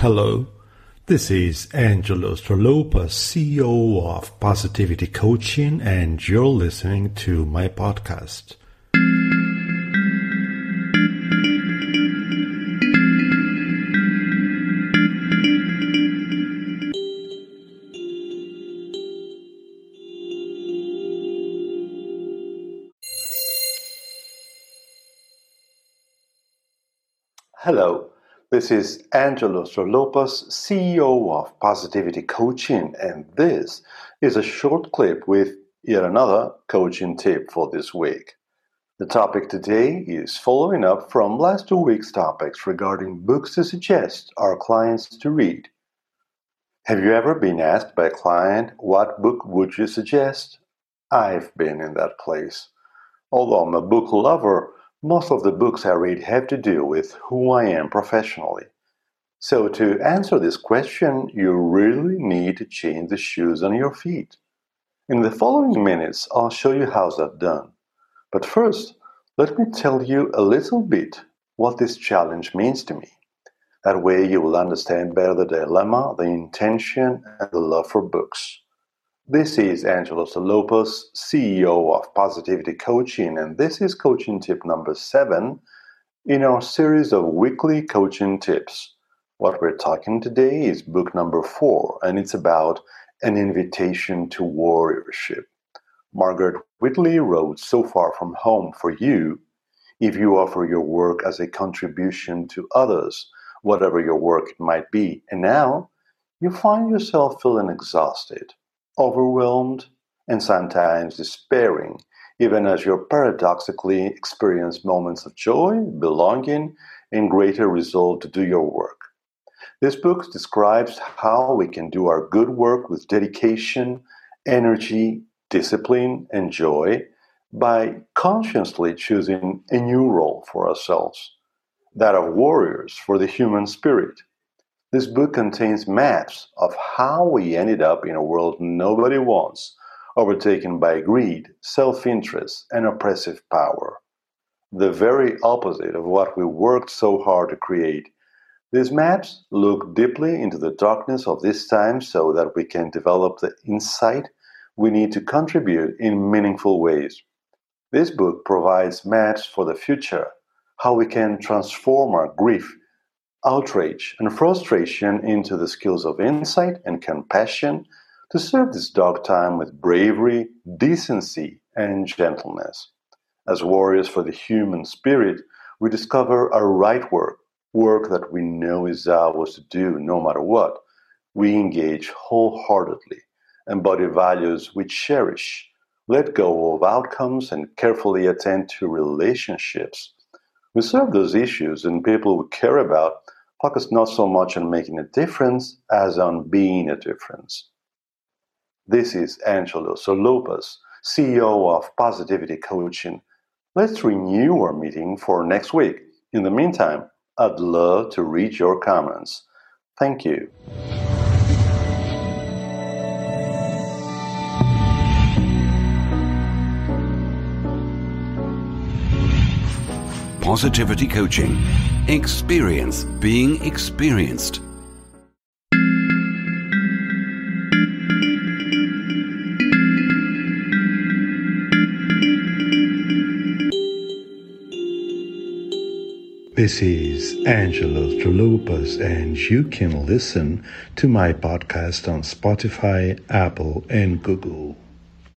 Hello, this is Angelo Stralopa, CEO of Positivity Coaching, and you're listening to my podcast. Hello, this is Angelo Stralopas, CEO of Positivity Coaching, and this is a short clip with yet another coaching tip for this week. The topic today is following up from last two weeks' topics regarding books to suggest our clients to read. Have you ever been asked by a client, What book would you suggest? I've been in that place. Although I'm a book lover, most of the books I read have to do with who I am professionally. So, to answer this question, you really need to change the shoes on your feet. In the following minutes, I'll show you how that's done. But first, let me tell you a little bit what this challenge means to me. That way, you will understand better the dilemma, the intention, and the love for books. This is Angelo Stralopas, CEO of Positivity Coaching, and this is coaching tip number seven in our series of weekly coaching tips. What we're talking today is book number four, and it's about an invitation to warriorship. Margaret Wheatley wrote So Far From Home for You. If you offer your work as a contribution to others, whatever your work might be, and now you find yourself feeling exhausted overwhelmed, and sometimes despairing, even as you paradoxically experience moments of joy, belonging, and greater resolve to do your work. This book describes how we can do our good work with dedication, energy, discipline, and joy by consciously choosing a new role for ourselves that of warriors for the human spirit this book contains maps of how we ended up in a world nobody wants, overtaken by greed, self interest, and oppressive power. The very opposite of what we worked so hard to create. These maps look deeply into the darkness of this time so that we can develop the insight we need to contribute in meaningful ways. This book provides maps for the future, how we can transform our grief outrage and frustration into the skills of insight and compassion to serve this dark time with bravery, decency, and gentleness. As warriors for the human spirit, we discover our right work, work that we know is ours to do no matter what. We engage wholeheartedly, embody values we cherish, let go of outcomes, and carefully attend to relationships. We serve those issues and people we care about focus not so much on making a difference as on being a difference. This is Angelo Stralopas, CEO of Positivity Coaching. Let's renew our meeting for next week. In the meantime, I'd love to read your comments. Thank you. Positivity Coaching. Experience being experienced. This is Angelo Stralopas, and you can listen to my podcast on Spotify, Apple, and Google.